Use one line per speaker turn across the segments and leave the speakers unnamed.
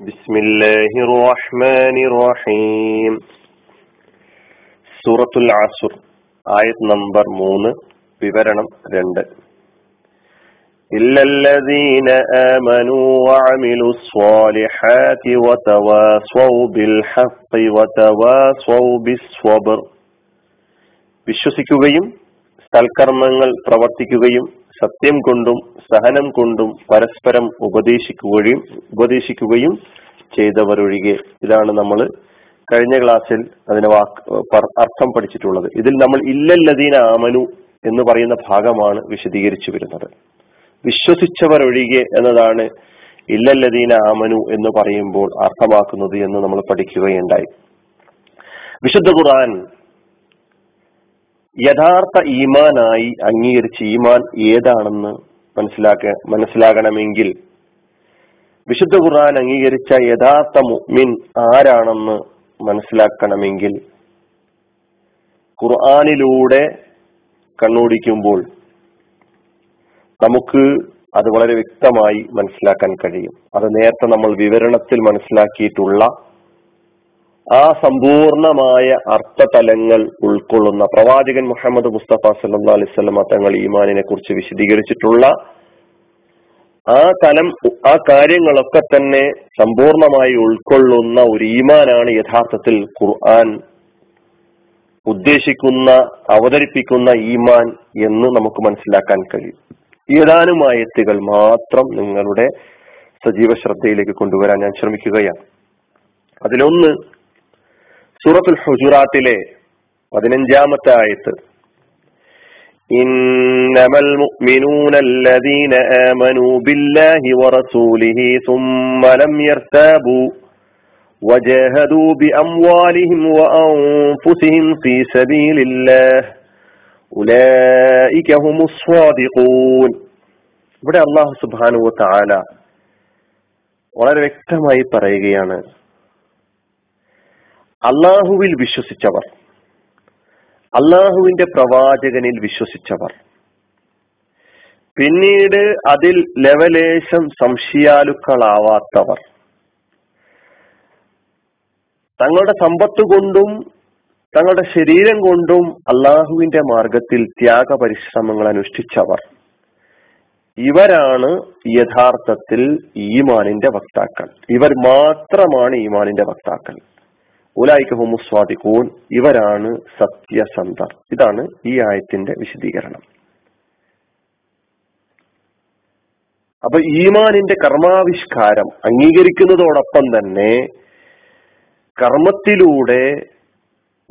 بسم الله الرحمن الرحيم സൂറത്തുൽ ആസുർ ആയത് നമ്പർ മൂന്ന് വിവരണം രണ്ട് إلا الذين آمنوا وعملوا الصالحات وتواصوا بالحق وتواصوا بالصبر വിശ്വസിക്കുകയും സൽക്കർമ്മങ്ങൾ പ്രവർത്തിക്കുകയും സത്യം കൊണ്ടും സഹനം കൊണ്ടും പരസ്പരം ഉപദേശിക്കുകയും ഉപദേശിക്കുകയും ചെയ്തവരൊഴികെ ഇതാണ് നമ്മൾ കഴിഞ്ഞ ക്ലാസ്സിൽ അതിന് വാക്ക് അർത്ഥം പഠിച്ചിട്ടുള്ളത്. ഇതിൽ നമ്മൾ ഇല്ലല്ലതീന ആമനു എന്ന് പറയുന്ന ഭാഗമാണ് വിശദീകരിച്ചു വരുന്നത്. വിശ്വസിച്ചവരൊഴികെ എന്നതാണ് ഇല്ലല്ലതീന ആമനു എന്ന് പറയുമ്പോൾ അർത്ഥമാക്കുന്നത് എന്ന് നമ്മൾ പഠിക്കുകയുണ്ടായി. വിശുദ്ധ ഖുർആൻ യഥാർത്ഥ ഈമാനായി അംഗീകരിച്ച ഈമാൻ ഏതാണെന്ന് മനസ്സിലാക്ക മനസ്സിലാകണമെങ്കിൽ വിശുദ്ധ ഖുർആൻ അംഗീകരിച്ച യഥാർത്ഥ മുഅ്മിൻ ആരാണെന്ന് മനസ്സിലാക്കണമെങ്കിൽ ഖുർആാനിലൂടെ കണ്ണോടിക്കുമ്പോൾ നമുക്ക് അത് വളരെ വ്യക്തമായി മനസ്സിലാക്കാൻ കഴിയും. അത് നേരത്തെ നമ്മൾ വിവരണത്തിൽ മനസ്സിലാക്കിയിട്ടുള്ള ആ സമ്പൂർണമായ അർത്ഥതലങ്ങൾ ഉൾക്കൊള്ളുന്ന പ്രവാചകൻ മുഹമ്മദ് മുസ്തഫ സല്ലാ അലിസ്വല്ല തങ്ങൾ ഈമാനിനെ കുറിച്ച് വിശദീകരിച്ചിട്ടുള്ള ആ തലം ആ കാര്യങ്ങളൊക്കെ തന്നെ സമ്പൂർണമായി ഉൾക്കൊള്ളുന്ന ഒരു ഈമാനാണ് യഥാർത്ഥത്തിൽ ഖുർആൻ ഉദ്ദേശിക്കുന്ന അവതരിപ്പിക്കുന്ന ഈമാൻ എന്ന് നമുക്ക് മനസ്സിലാക്കാൻ കഴിയും. ഏതാനും ആയത്തുകൾ മാത്രം നിങ്ങളുടെ സജീവ ശ്രദ്ധയിലേക്ക് കൊണ്ടുവരാൻ ഞാൻ ശ്രമിക്കുകയാണ്. അതിലൊന്ന് സൂറത്തുൽ ഹുജുറാത്തിലെ പതിനഞ്ചാമത്തെ ആയത്ത് إنما المؤمنون الذين آمنوا بالله ورسوله ثم لم يرتابوا وجاهدوا بأموالهم وأنفسهم في سبيل الله أولئك هم الصادقون ഇവിടെ അള്ളാഹു സുബാനു താല വളരെ വ്യക്തമായി പറയുകയാണ് അള്ളാഹുവിൽ വിശ്വസിച്ചവർ. അള്ളാഹുവിന്റെ പ്രവാചകനിൽ വിശ്വസിച്ചവർ. പിന്നീട് അതിൽ ലവലേശം സംശയാലുക്കളാവാത്തവർ. തങ്ങളുടെ സമ്പത്ത് കൊണ്ടും തങ്ങളുടെ ശരീരം കൊണ്ടും അള്ളാഹുവിന്റെ മാർഗത്തിൽ ത്യാഗ പരിശ്രമങ്ങൾ അനുഷ്ഠിച്ചവർ. ഇവരാണ് യഥാർത്ഥത്തിൽ ഈമാനിന്റെ വക്താക്കൾ. ഇവർ മാത്രമാണ് ഈമാനിന്റെ വക്താക്കൾ. ഉലായിക്ക് ഹുമുസ്വാദിഖൂൻ ഇവരാണ് സത്യസന്ധർ. ഇതാണ് ഈ ആയത്തിന്റെ വിശദീകരണം. അപ്പൊ ഈമാനിന്റെ കർമാവിഷ്കാരം അംഗീകരിക്കുന്നതോടൊപ്പം തന്നെ കർമ്മത്തിലൂടെ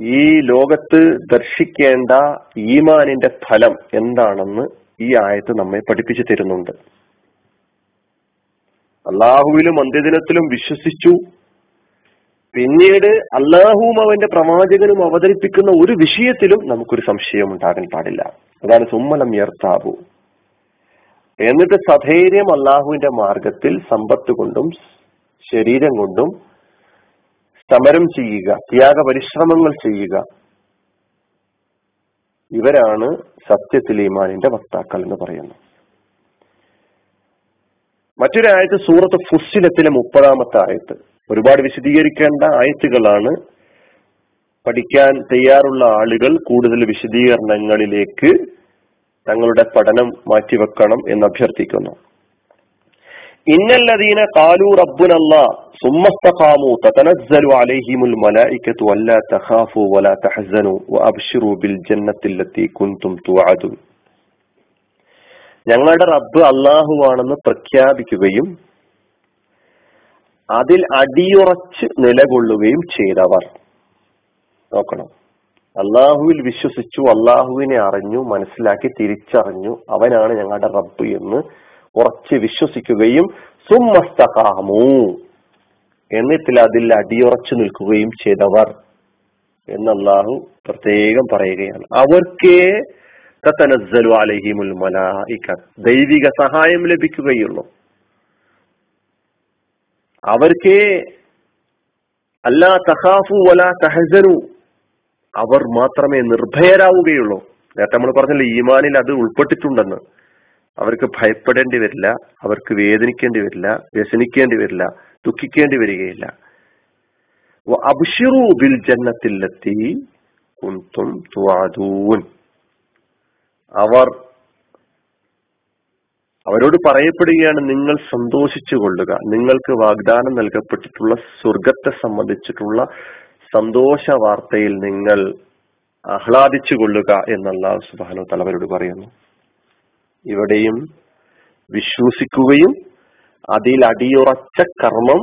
ഈ ലോകത്ത് ദർശിക്കേണ്ട ഈമാനിന്റെ ഫലം എന്താണെന്ന് ഈ ആയത്ത് നമ്മെ പഠിപ്പിച്ചു തരുന്നുണ്ട്. അള്ളാഹുവിലും അന്ത്യദിനത്തിലും വിശ്വസിച്ചു. പിന്നീട് അള്ളാഹുവും അവന്റെ പ്രവാചകനും അവതരിപ്പിക്കുന്ന ഒരു വിഷയത്തിലും നമുക്കൊരു സംശയം ഉണ്ടാകാൻ പാടില്ല. അതാണ് സുമ്മലം യർത്താബു എന്നിട്ട് സധൈര്യം അള്ളാഹുവിന്റെ മാർഗത്തിൽ സമ്പത്ത് കൊണ്ടും ശരീരം കൊണ്ടും സമരം ചെയ്യുക ത്യാഗ പരിശ്രമങ്ങൾ ചെയ്യുക. ഇവരാണ് സത്യത്തിൽ ഈമാനിന്റെ വക്താക്കൾ എന്ന് പറയുന്നു മറ്റൊരായത്ത് സൂറത്ത് ഫുസ്സിലത്തിലെ മുപ്പതാമത്തെ ആയത്ത്. ഒരുപാട് വിശദീകരിക്കേണ്ട ആയത്തുകളാണ്. പഠിക്കാൻ തയ്യാറുള്ള ആളുകൾ കൂടുതൽ വിശദീകരണങ്ങളിലേക്ക് തങ്ങളുടെ പഠനം മാറ്റിവെക്കണം എന്ന് അഭ്യർത്ഥിക്കുന്നു. ഇന്നല്ലദീന കാലു റബ്ബുനല്ല തതനസ്സലു വലാ വഅബ്ശിറു ബിൽ കുന്തും ഞങ്ങളുടെ റബ്ബ് അള്ളാഹുവാണെന്ന് പ്രഖ്യാപിക്കുകയും അതിൽ അടിയുറച്ച് നിലകൊള്ളുകയും ചെയ്തവർ. നോക്കണം. അള്ളാഹുവിൽ വിശ്വസിച്ചു അള്ളാഹുവിനെ അറിഞ്ഞു മനസ്സിലാക്കി തിരിച്ചറിഞ്ഞു അവനാണ് ഞങ്ങളുടെ റബ്ബ് എന്ന് ഉറച്ച് വിശ്വസിക്കുകയും സുമസ്തകാമു എന്നിട്ട് അതിൽ അടിയുറച്ചു നിൽക്കുകയും ചെയ്തവർ എന്ന് അള്ളാഹു പ്രത്യേകം പറയുകയാണ്. അവർക്കേ തനസ്സലു അലഹിമുൽ മലായിക്ക ദൈവിക സഹായം ലഭിക്കുകയുള്ളൂ. അവർക്കേ അല്ലാ തഹാഫു വല തഹസനു. അവർ മാത്രമേ നിർഭയരാവുകയുള്ളൂ. നേരത്തെ നമ്മൾ പറഞ്ഞല്ലോ ഈമാനിൽ അത് ഉൾപ്പെട്ടിട്ടുണ്ടെന്ന്. അവർക്ക് ഭയപ്പെടേണ്ടി വരില്ല അവർക്ക് വേദനിക്കേണ്ടി വരില്ല വ്യസനിക്കേണ്ടി വരില്ല ദുഃഖിക്കേണ്ടി വരികയില്ല. അബ്ഷിറു ബിൽ ജന്നത്തിലെത്തി കുന്തും അവർ അവരോട് പറയപ്പെടുകയാണ് നിങ്ങൾ സന്തോഷിച്ചു കൊള്ളുക. നിങ്ങൾക്ക് വാഗ്ദാനം നൽകപ്പെട്ടിട്ടുള്ള സ്വർഗത്തെ സംബന്ധിച്ചിട്ടുള്ള സന്തോഷ വാർത്തയിൽ നിങ്ങൾ ആഹ്ലാദിച്ചു കൊള്ളുക എന്നുള്ള സുബാനോ തലവരോട് പറയുന്നു. ഇവിടെയും വിശ്വസിക്കുകയും അതിൽ അടിയുറച്ച കർമ്മം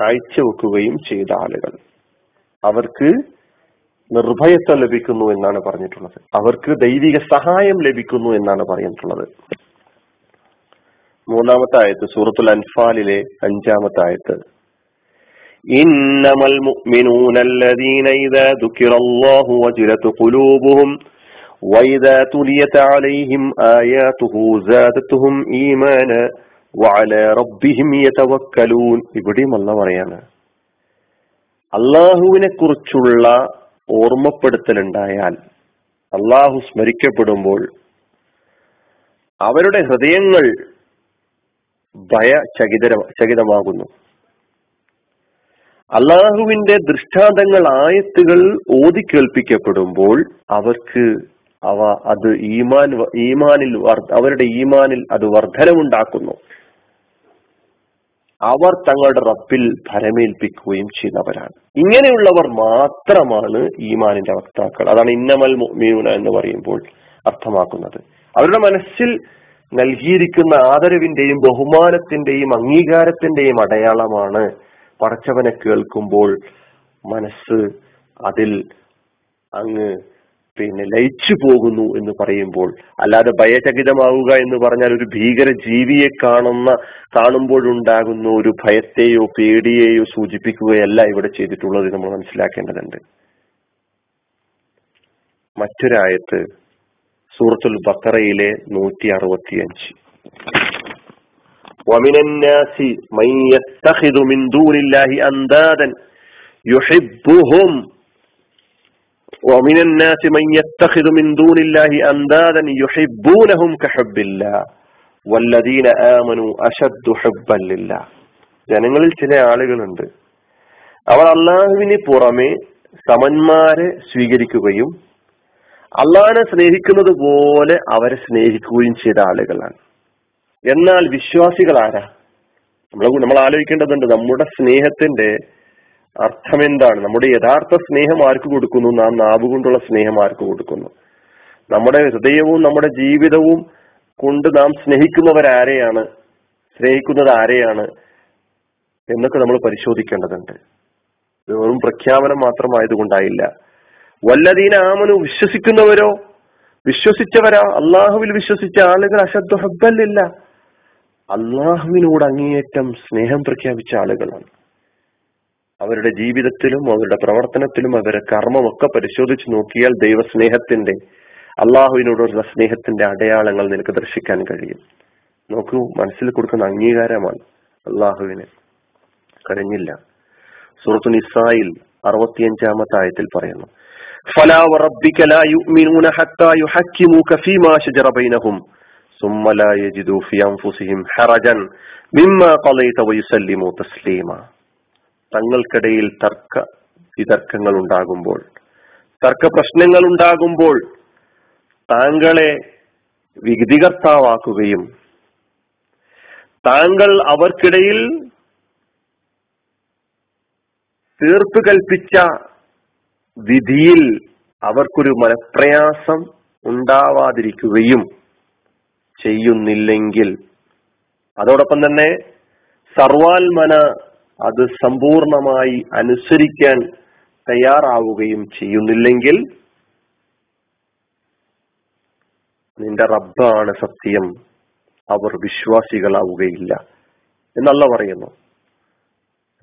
കാഴ്ചവെക്കുകയും ചെയ്ത ആളുകൾ. അവർക്ക് നിർഭയത്വം ലഭിക്കുന്നു എന്നാണ് പറഞ്ഞിട്ടുള്ളത്. അവർക്ക് ദൈവിക സഹായം ലഭിക്കുന്നു എന്നാണ് പറഞ്ഞിട്ടുള്ളത്. മൂന്നാമത്തെ ആയത്ത് സൂറത്തുൽ അൻഫാലിലെ അഞ്ചാമത്തെ ആയത്ത് إنما المؤمنون الذين إذا ذكر الله وجلت قلوبهم وإذا تليت عليهم آياته زادتهم إيمانا وعلى ربهم يتوكلون ഇവിടെയും അല്ല പറയാണ് അള്ളാഹുവിനെ കുറിച്ചുള്ള ഓർമ്മപ്പെടുത്തലുണ്ടായാൽ അള്ളാഹു സ്മരിക്കപ്പെടുമ്പോൾ അവരുടെ ഹൃദയങ്ങൾ ഭയ ചകിതര ചകിതമാകുന്നു. അള്ളാഹുവിന്റെ ദൃഷ്ടാന്തങ്ങൾ ആയത്തുകൾ ഓതി കേൾപ്പിക്കപ്പെടുമ്പോൾ അവർക്ക് അവ അത് ഈമാൻ ഈമാനിൽ അവരുടെ ഈമാനിൽ അത് വർധനമുണ്ടാക്കുന്നു അവർ തങ്ങളുടെ റബ്ബിൽ ഭരമേൽപ്പിക്കുകയും ചെയ്യുന്നവരാണ്. ഇങ്ങനെയുള്ളവർ മാത്രമാണ് ഈമാനിന്റെ വക്താക്കൾ. അതാണ് ഇന്നമൽ മീന എന്ന് പറയുമ്പോൾ അർത്ഥമാക്കുന്നത്. അവരുടെ മനസ്സിൽ നൽകിയിരിക്കുന്ന ആദരവിന്റെയും ബഹുമാനത്തിന്റെയും അംഗീകാരത്തിന്റെയും അടയാളമാണ്. പടച്ചവനെ കേൾക്കുമ്പോൾ മനസ്സ് അതിൽ അങ്ങ് പിന്നെ ലയിച്ചു പോകുന്നു എന്ന് പറയുമ്പോൾ അല്ലാതെ ഭയചകിതമാവുക എന്ന് പറഞ്ഞാൽ ഒരു ഭീകര ജീവിയെ കാണുന്ന കാണുമ്പോഴുണ്ടാകുന്ന ഒരു ഭയത്തെയോ പേടിയെയോ സൂചിപ്പിക്കുകയല്ല ഇവിടെ ചെയ്തിട്ടുള്ളത് നമ്മൾ മനസ്സിലാക്കേണ്ടതുണ്ട്. മറ്റൊരായത്ത് സൂറത്തുൽ ബക്കറയിലെ നൂറ്റി അറുപത്തിയഞ്ച് ومن الناس من يتخذ من دون الله أندادا يحبهم ومن الناس من يتخذ من دون الله أندادا يحبونهم كحب الله والذين آمنوا أشد حبا لله ജനങ്ങളിൽ ചില ആളുകളുണ്ട് അവർ അള്ളാഹുവിന് പുറമെ സമന്മാരെ സ്വീകരിക്കുകയും അള്ളാഹിനെ സ്നേഹിക്കുന്നത് പോലെ അവരെ സ്നേഹിക്കുകയും ചെയ്ത ആളുകളാണ്. എന്നാൽ വിശ്വാസികൾ ആരാ? നമ്മൾ നമ്മൾ ആലോചിക്കേണ്ടതുണ്ട് നമ്മുടെ സ്നേഹത്തിന്റെ അർത്ഥം എന്താണ്? നമ്മുടെ യഥാർത്ഥ സ്നേഹം ആർക്ക് കൊടുക്കുന്നു? നാം നാവ് കൊണ്ടുള്ള സ്നേഹം ആർക്ക് കൊടുക്കുന്നു? നമ്മുടെ ഹൃദയവും നമ്മുടെ ജീവിതവും കൊണ്ട് നാം സ്നേഹിക്കുന്നവരാരെയാണ് സ്നേഹിക്കുന്നത് ആരെയാണ്? എന്നൊക്കെ നമ്മൾ പരിശോധിക്കേണ്ടതുണ്ട്. വെറും പ്രഖ്യാപനം മാത്രമായതുകൊണ്ടായില്ല. വല്ലതീന ആമനു വിശ്വസിക്കുന്നവരോ? വിശ്വസിച്ചവരാ? അള്ളാഹുവിൽ വിശ്വസിച്ച ആളുകൾ അശദ്ധ ഹബ്ബല്ലില്ല. അള്ളാഹുവിനോട് അങ്ങേയറ്റം സ്നേഹം പ്രഖ്യാപിച്ച ആളുകളാണ്. അവരുടെ ജീവിതത്തിലും അവരുടെ പ്രവർത്തനത്തിലും അവരുടെ കർമ്മമൊക്കെ പരിശോധിച്ച് നോക്കിയാൽ ദൈവസ്നേഹത്തിന്റെ അള്ളാഹുവിനോടുള്ള സ്നേഹത്തിന്റെ അടയാളങ്ങൾ നിനക്ക് ദർശിക്കാൻ കഴിയും. നോക്കൂ മനസ്സിൽ കൊടുക്കുന്ന അംഗീകാരമാണ് അള്ളാഹുവിന്. കഴിഞ്ഞില്ല സുഹൃത്തു നിസായിൽ അറുപത്തിയഞ്ചാമത്തെ ആയത്തിൽ പറയുന്നു فلا وربك لا يؤمنون حتى يحكموك فيما شجر بينهم ثم لا يجدوا في أنفسهم حرجا مما قضيت ويسلموا تسليما തങ്ങൾക്കിടയിൽ തർക്ക വിതർക്കങ്ങൾ ഉണ്ടാകുമ്പോൾ തർക്ക പ്രശ്നങ്ങൾ ഉണ്ടാകുമ്പോൾ താങ്കളെ വിധികർത്താവാക്കുകയും താങ്കൾ അവർക്കിടയിൽ തീർപ്പ് കൽപ്പിച്ച വിധിയിൽ അവർക്കൊരു മനപ്രയാസം ഉണ്ടാവാതിരിക്കുകയും ചെയ്യുന്നില്ലെങ്കിൽ. അതോടൊപ്പം തന്നെ സർവാത്മന അത് സമ്പൂർണമായി അനുസരിക്കാൻ തയ്യാറാവുകയും ചെയ്യുന്നില്ലെങ്കിൽ നിന്റെ റബ്ബാണ് സത്യം. അവർ വിശ്വാസികളാവുകയില്ല. എന്നല്ല പറയുന്നു.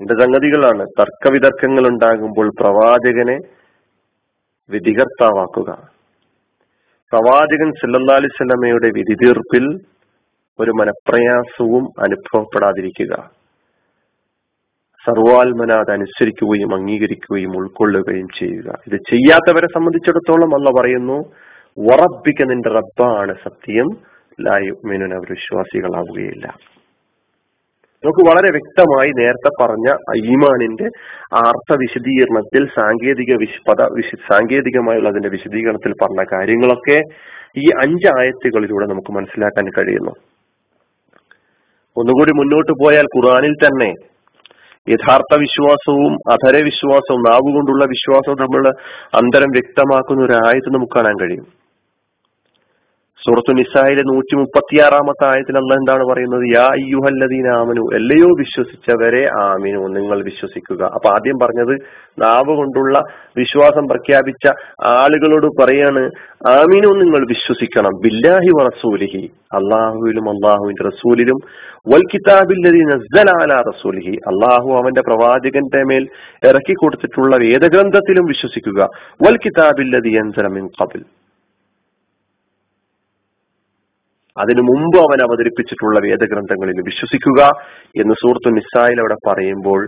എന്റെ സംഗതികളാണ് തർക്കവിതർക്കങ്ങൾ ഉണ്ടാകുമ്പോൾ പ്രവാചകനെ വിധികർത്താവാക്കുക. പ്രവാചകൻ സല്ലല്ലാഹു അലൈഹി വസല്ലമയുടെ വിധി തീർപ്പിൽ ഒരു മനപ്രയാസവും അനുഭവപ്പെടാതിരിക്കുക. സർവാത്മന അത് അനുസരിക്കുകയും അംഗീകരിക്കുകയും ഉൾക്കൊള്ളുകയും ചെയ്യുക. ഇത് ചെയ്യാത്തവരെ സംബന്ധിച്ചിടത്തോളം അല്ല പറയുന്നു ഉറപ്പിക്കുന്നതിന്റെ റബ്ബാണ് സത്യം. ലായു അവർ വിശ്വാസികളാവുകയില്ല. നമുക്ക് വളരെ വ്യക്തമായി നേരത്തെ പറഞ്ഞ ഈമാനിന്റെ അർത്ഥ വിശദീകരണത്തിൽ സാങ്കേതിക വിശ് വിശ സാങ്കേതികമായുള്ള അതിന്റെ വിശദീകരണത്തിൽ പറഞ്ഞ കാര്യങ്ങളൊക്കെ ഈ അഞ്ച് ആയത്തുകളിലൂടെ നമുക്ക് മനസ്സിലാക്കാൻ കഴിയുന്നു. ഒന്നുകൂടി മുന്നോട്ട് പോയാൽ ഖുറാനിൽ തന്നെ യഥാർത്ഥ വിശ്വാസവും അധര വിശ്വാസവും നാവുകൊണ്ടുള്ള വിശ്വാസവും നമ്മൾ അന്തരം വ്യക്തമാക്കുന്ന ഒരു ആയത്ത് നമുക്ക് കാണാൻ കഴിയും. സൂറത്തു നിസായിലെ നൂറ്റി മുപ്പത്തിയാറാമത്തെ ആയത്തിൽ അല്ല എന്താണ് പറയുന്നത്? യാ അയ്യുഹല്ലദീന ആമനു എല്ലയോ വിശ്വസിച്ചവരെ ആമിനു നിങ്ങൾ വിശ്വസിക്കുക. അപ്പൊ ആദ്യം പറഞ്ഞത് നാവ് കൊണ്ടുള്ള വിശ്വാസം പ്രഖ്യാപിച്ച ആളുകളോട് പറയാണ് ആമിനു നിങ്ങൾ വിശ്വസിക്കണം. ബില്ലാഹി വറസൂലിഹി അള്ളാഹുവിലും അള്ളാഹുവിന്റെ റസൂലിലും. വൽ കിതാബില്ലതി നസ്സല റസൂലിഹി. അള്ളാഹു അവന്റെ പ്രവാചകന്റെ മേൽ ഇറക്കി കൊടുത്തിട്ടുള്ള വേദഗ്രന്ഥത്തിലും വിശ്വസിക്കുക. വൽ കിതാബില്ലതി അൻസല മിൻ അതിനു മുമ്പ് അവൻ അവതരിപ്പിച്ചിട്ടുള്ള വേദഗ്രന്ഥങ്ങളിൽ വിശ്വസിക്കുക എന്ന് സുഹൃത്തു നിസ്സായിൽ അവിടെ പറയുമ്പോൾ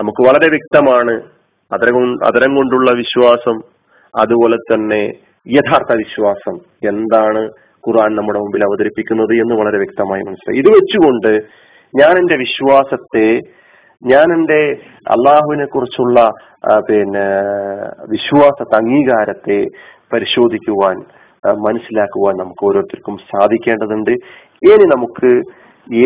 നമുക്ക് വളരെ വ്യക്തമാണ് അതരം അതരം കൊണ്ടുള്ള വിശ്വാസം അതുപോലെ തന്നെ യഥാർത്ഥ വിശ്വാസം എന്താണ് ഖുർആൻ നമ്മുടെ മുമ്പിൽ അവതരിപ്പിക്കുന്നത് എന്ന് വളരെ വ്യക്തമായി മനസ്സിലായി. ഇത് വെച്ചുകൊണ്ട് ഞാൻ എന്റെ വിശ്വാസത്തെ ഞാൻ എന്റെ അള്ളാഹുവിനെ കുറിച്ചുള്ള പിന്നെ വിശ്വാസത്തെ അംഗീകാരത്തെ പരിശോധിക്കുവാൻ മനസ്സിലാക്കുവാൻ നമുക്ക് ഓരോരുത്തർക്കും സാധിക്കേണ്ടതുണ്ട്. ഇനി നമുക്ക്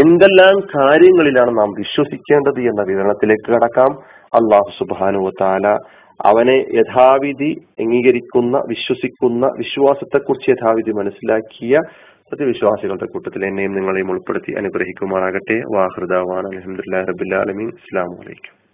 എന്തെല്ലാം കാര്യങ്ങളിലാണ് നാം വിശ്വസിക്കേണ്ടത് എന്ന വിവരണത്തിലേക്ക് കടക്കാം. അള്ളാഹു സുബാനു താല അവനെ യഥാവിധി അംഗീകരിക്കുന്ന വിശ്വസിക്കുന്ന വിശ്വാസത്തെക്കുറിച്ച് യഥാവിധി മനസ്സിലാക്കിയ സത്യവിശ്വാസികളുടെ കൂട്ടത്തിൽ എന്നെയും നിങ്ങളെയും ഉൾപ്പെടുത്തി അനുഗ്രഹിക്കുമാറാകട്ടെ. വാഹൃദാവാൻ അലഹമുല്ലാ റബുല്ലാലമീൻ അസ്സാം വലൈക്കും